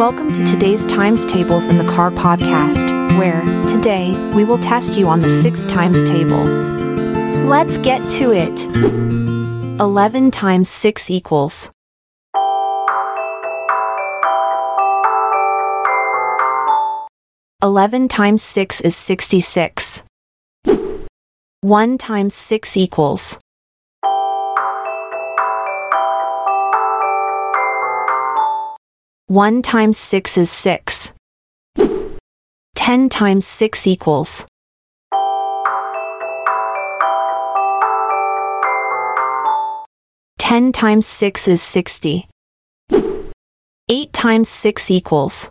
Welcome to today's times tables in the car podcast, where today we will test you on the six times table. Let's get to it. 11 times 6 equals. Eleven times six is sixty-six. One times six equals. One times six is six. Ten times six equals. Ten times six is sixty. Eight times six equals.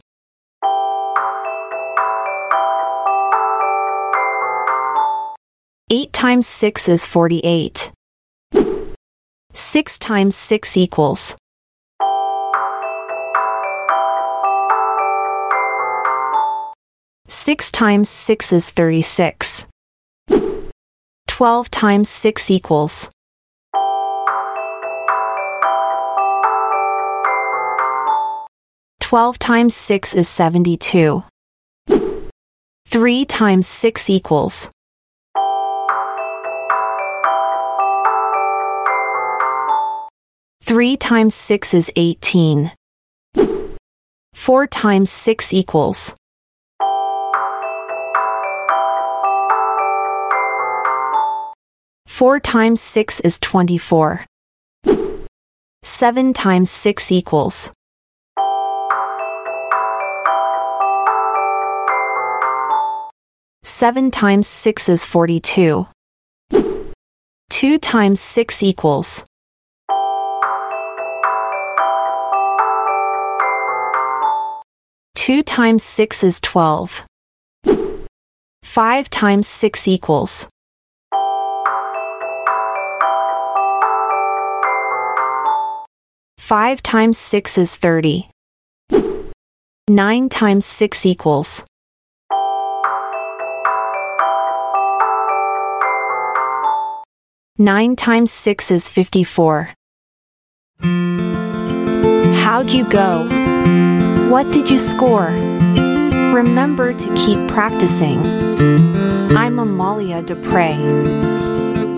Eight times six is forty-eight. Six times six equals. Six times six is thirty-six. Twelve times six equals. Twelve times six is seventy-two. Three times six equals. Three times six is eighteen. Four times six equals. Four times six is twenty-four. Seven times six equals. Seven times six is forty-two. Two times six equals. Two times six is twelve. Five times six equals. Five times six is thirty. Nine times six equals. Nine times six is fifty-four. How'd you go? What did you score? Remember to keep practicing. I'm Amalia Dupre.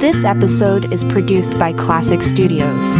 This episode is produced by Klassic Studios.